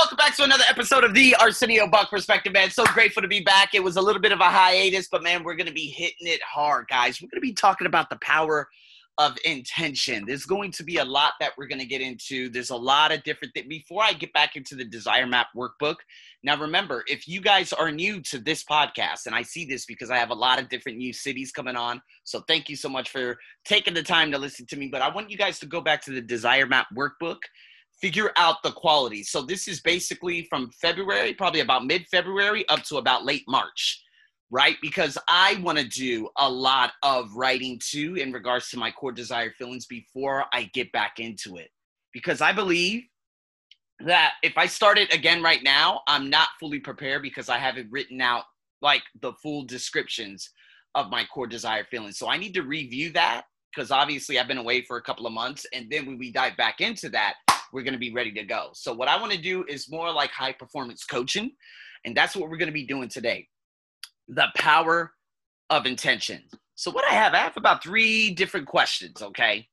welcome back to another episode of the Arsenio Buck Perspective, man. So grateful to be back. It was a little bit of a hiatus, but man, we're going to be hitting it hard, guys. We're going to be talking about the power of intention. There's going to be a lot that we're going to get into. There's a lot of different things. Before I get back into the Desire Map workbook, now remember, if you guys are new to this podcast, and I see this because I have a lot of different new cities coming on, so thank you so much for taking the time to listen to me. But I want you guys to go back to the Desire Map workbook figure out the quality. So this is basically from February, probably about mid February up to about late March, right? Because I want to do a lot of writing too in regards to my core desire feelings before I get back into it. Because I believe that if I start it again right now, I'm not fully prepared because I haven't written out like the full descriptions of my core desire feelings. So I need to review that because obviously I've been away for a couple of months. And then when we dive back into that, we're going to be ready to go. So, what I want to do is more like high performance coaching. And that's what we're going to be doing today the power of intention. So, what I have, I have about three different questions, okay?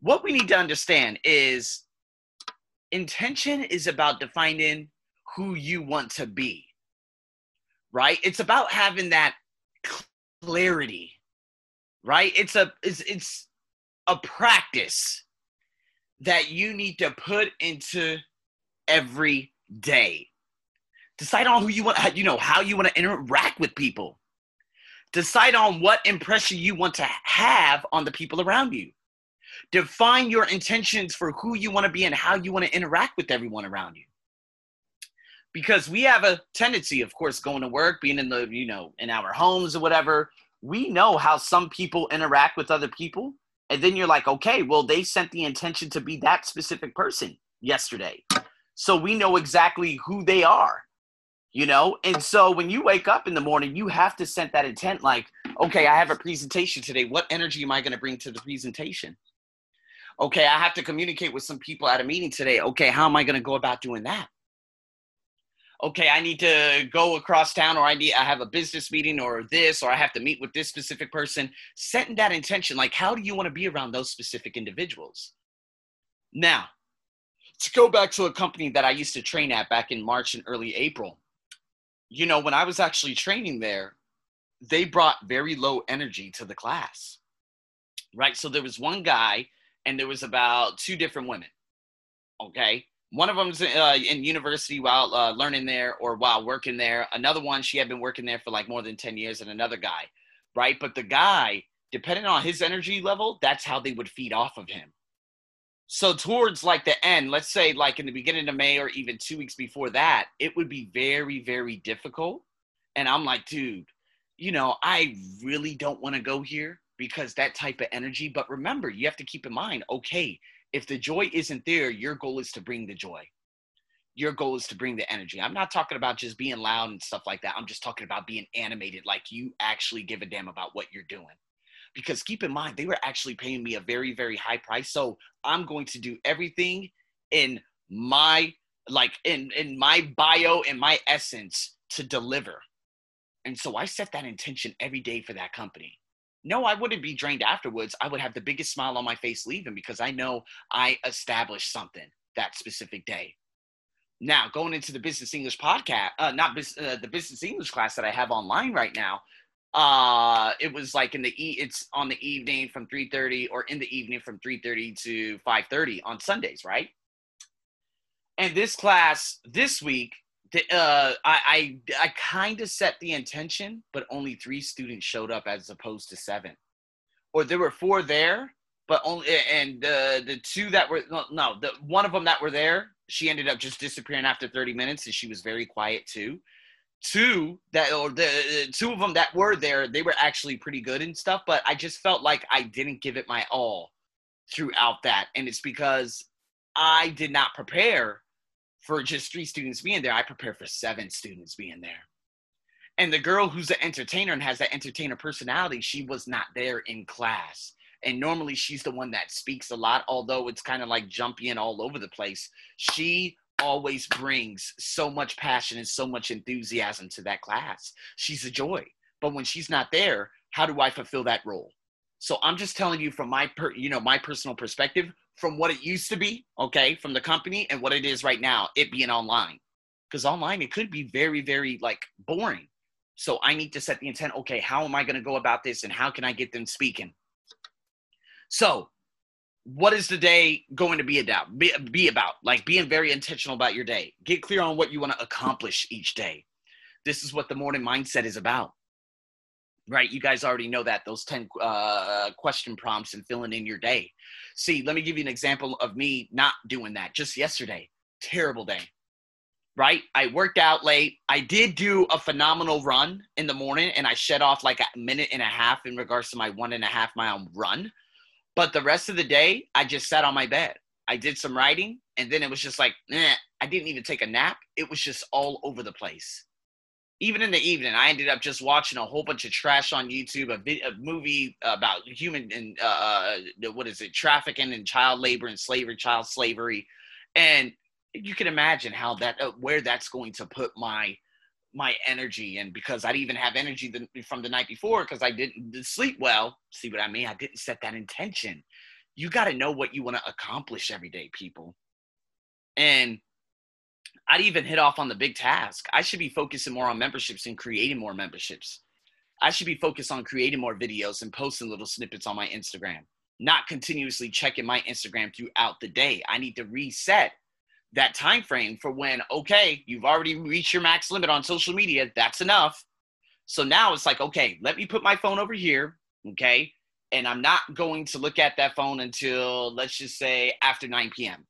What we need to understand is intention is about defining who you want to be, right? It's about having that clarity, right? It's a, it's, it's, a practice that you need to put into every day. Decide on who you want, you know, how you want to interact with people. Decide on what impression you want to have on the people around you. Define your intentions for who you want to be and how you want to interact with everyone around you. Because we have a tendency, of course, going to work, being in the, you know, in our homes or whatever, we know how some people interact with other people and then you're like, okay, well, they sent the intention to be that specific person yesterday. So we know exactly who they are, you know? And so when you wake up in the morning, you have to set that intent like, okay, I have a presentation today. What energy am I going to bring to the presentation? Okay, I have to communicate with some people at a meeting today. Okay, how am I going to go about doing that? Okay, I need to go across town or I need I have a business meeting or this or I have to meet with this specific person, setting that intention like how do you want to be around those specific individuals? Now, to go back to a company that I used to train at back in March and early April. You know, when I was actually training there, they brought very low energy to the class. Right? So there was one guy and there was about two different women. Okay? One of them's uh, in university while uh, learning there or while working there. Another one, she had been working there for like more than 10 years, and another guy, right? But the guy, depending on his energy level, that's how they would feed off of him. So, towards like the end, let's say like in the beginning of May or even two weeks before that, it would be very, very difficult. And I'm like, dude, you know, I really don't want to go here because that type of energy. But remember, you have to keep in mind, okay, if the joy isn't there, your goal is to bring the joy. Your goal is to bring the energy. I'm not talking about just being loud and stuff like that. I'm just talking about being animated, like you actually give a damn about what you're doing. Because keep in mind, they were actually paying me a very, very high price. So I'm going to do everything in my like in in my bio and my essence to deliver. And so I set that intention every day for that company no, I wouldn't be drained afterwards. I would have the biggest smile on my face leaving because I know I established something that specific day. Now, going into the business English podcast, uh, not uh, the business English class that I have online right now, uh, it was like in the e- it's on the evening from 3:30 or in the evening from 3:30 to 5:30 on Sundays, right? And this class this week uh, I I, I kind of set the intention, but only three students showed up as opposed to seven, or there were four there, but only and the the two that were no the one of them that were there, she ended up just disappearing after 30 minutes, and she was very quiet too. Two that or the two of them that were there, they were actually pretty good and stuff, but I just felt like I didn't give it my all throughout that, and it's because I did not prepare for just three students being there, I prepare for seven students being there. And the girl who's an entertainer and has that entertainer personality, she was not there in class. And normally she's the one that speaks a lot, although it's kind of like jumping all over the place. She always brings so much passion and so much enthusiasm to that class. She's a joy. But when she's not there, how do I fulfill that role? So I'm just telling you from my per, you know my personal perspective from what it used to be, okay, from the company and what it is right now, it being online. Because online, it could be very, very like boring. So I need to set the intent. Okay, how am I going to go about this and how can I get them speaking? So, what is the day going to be about? Be, be about like being very intentional about your day. Get clear on what you want to accomplish each day. This is what the morning mindset is about right? You guys already know that those 10 uh, question prompts and filling in your day. See, let me give you an example of me not doing that just yesterday. Terrible day, right? I worked out late. I did do a phenomenal run in the morning and I shed off like a minute and a half in regards to my one and a half mile run. But the rest of the day, I just sat on my bed. I did some writing and then it was just like, eh, I didn't even take a nap. It was just all over the place even in the evening, I ended up just watching a whole bunch of trash on YouTube, a, a movie about human and uh, uh what is it, trafficking and child labor and slavery, child slavery, and you can imagine how that uh, where that's going to put my my energy and because I didn't even have energy the, from the night before because I didn't sleep well. See what I mean? I didn't set that intention. You got to know what you want to accomplish every day, people. And I'd even hit off on the big task. I should be focusing more on memberships and creating more memberships. I should be focused on creating more videos and posting little snippets on my Instagram, not continuously checking my Instagram throughout the day. I need to reset that time frame for when okay, you've already reached your max limit on social media, that's enough. So now it's like, okay, let me put my phone over here, okay? And I'm not going to look at that phone until let's just say after 9 p.m.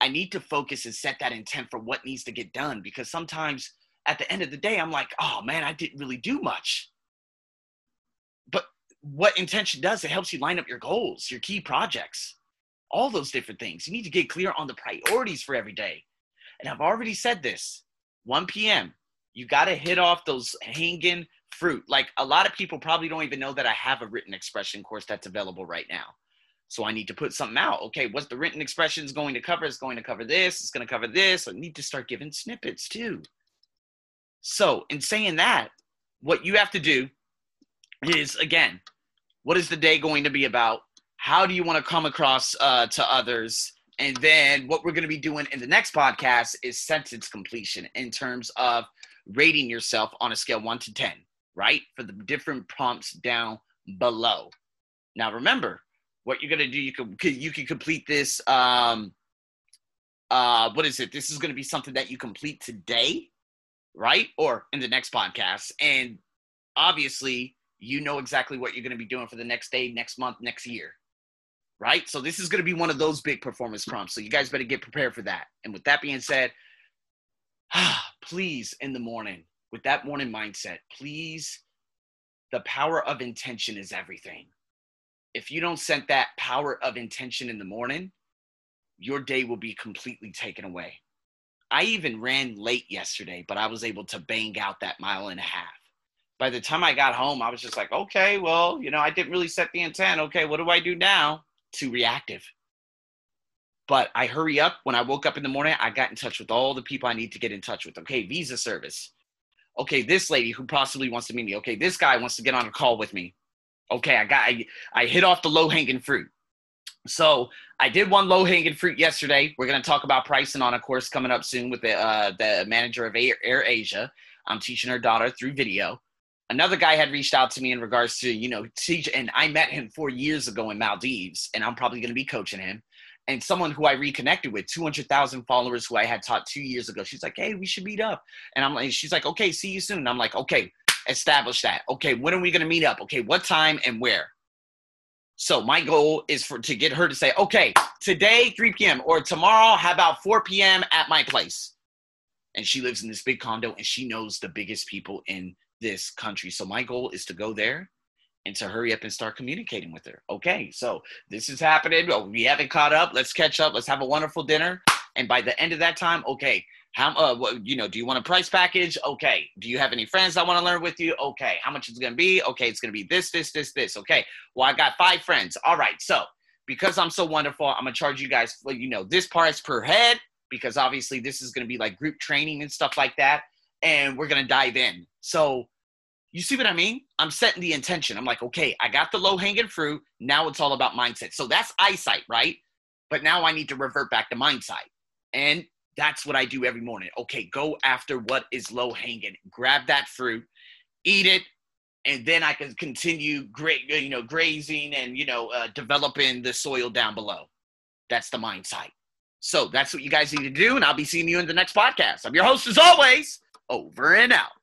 I need to focus and set that intent for what needs to get done because sometimes at the end of the day, I'm like, oh man, I didn't really do much. But what intention does, it helps you line up your goals, your key projects, all those different things. You need to get clear on the priorities for every day. And I've already said this 1 p.m., you got to hit off those hanging fruit. Like a lot of people probably don't even know that I have a written expression course that's available right now. So I need to put something out. Okay, what's the written expressions going to cover? It's going to cover this. It's going to cover this. I need to start giving snippets too. So, in saying that, what you have to do is again, what is the day going to be about? How do you want to come across uh, to others? And then what we're going to be doing in the next podcast is sentence completion in terms of rating yourself on a scale one to 10, right? For the different prompts down below. Now, remember, what you're gonna do, you can you can complete this. Um, uh, what is it? This is gonna be something that you complete today, right? Or in the next podcast, and obviously you know exactly what you're gonna be doing for the next day, next month, next year, right? So this is gonna be one of those big performance prompts. So you guys better get prepared for that. And with that being said, please in the morning with that morning mindset, please. The power of intention is everything if you don't set that power of intention in the morning, your day will be completely taken away. I even ran late yesterday, but I was able to bang out that mile and a half. By the time I got home, I was just like, okay, well, you know, I didn't really set the intent. Okay, what do I do now? Too reactive. But I hurry up. When I woke up in the morning, I got in touch with all the people I need to get in touch with. Okay, visa service. Okay, this lady who possibly wants to meet me. Okay, this guy wants to get on a call with me okay, I got I, I hit off the low hanging fruit. So I did one low hanging fruit yesterday. We're going to talk about pricing on a course coming up soon with the uh, the manager of Air, Air Asia. I'm teaching her daughter through video. Another guy had reached out to me in regards to you know teach, and I met him four years ago in Maldives, and I'm probably going to be coaching him. And someone who I reconnected with, 200,000 followers who I had taught two years ago. She's like, hey, we should meet up. And I'm like, she's like, okay, see you soon. And I'm like, okay, establish that. Okay, when are we going to meet up? Okay, what time and where? So my goal is for to get her to say, okay, today 3 p.m. or tomorrow, how about 4 p.m. at my place? And she lives in this big condo and she knows the biggest people in this country. So my goal is to go there and to hurry up and start communicating with her. Okay, so this is happening. Oh, we haven't caught up. Let's catch up. Let's have a wonderful dinner. And by the end of that time, okay, how uh, what, you know? Do you want a price package? Okay. Do you have any friends that want to learn with you? Okay. How much is it gonna be? Okay, it's gonna be this, this, this, this. Okay. Well, I got five friends. All right. So because I'm so wonderful, I'm gonna charge you guys. You know, this price per head because obviously this is gonna be like group training and stuff like that, and we're gonna dive in. So you see what I mean? I'm setting the intention. I'm like, okay, I got the low hanging fruit. Now it's all about mindset. So that's eyesight, right? But now I need to revert back to mindset. And that's what I do every morning. Okay, go after what is low hanging. Grab that fruit, eat it, and then I can continue great, you know, grazing and you know, uh, developing the soil down below. That's the mindset. So that's what you guys need to do, and I'll be seeing you in the next podcast. I'm your host as always. Over and out.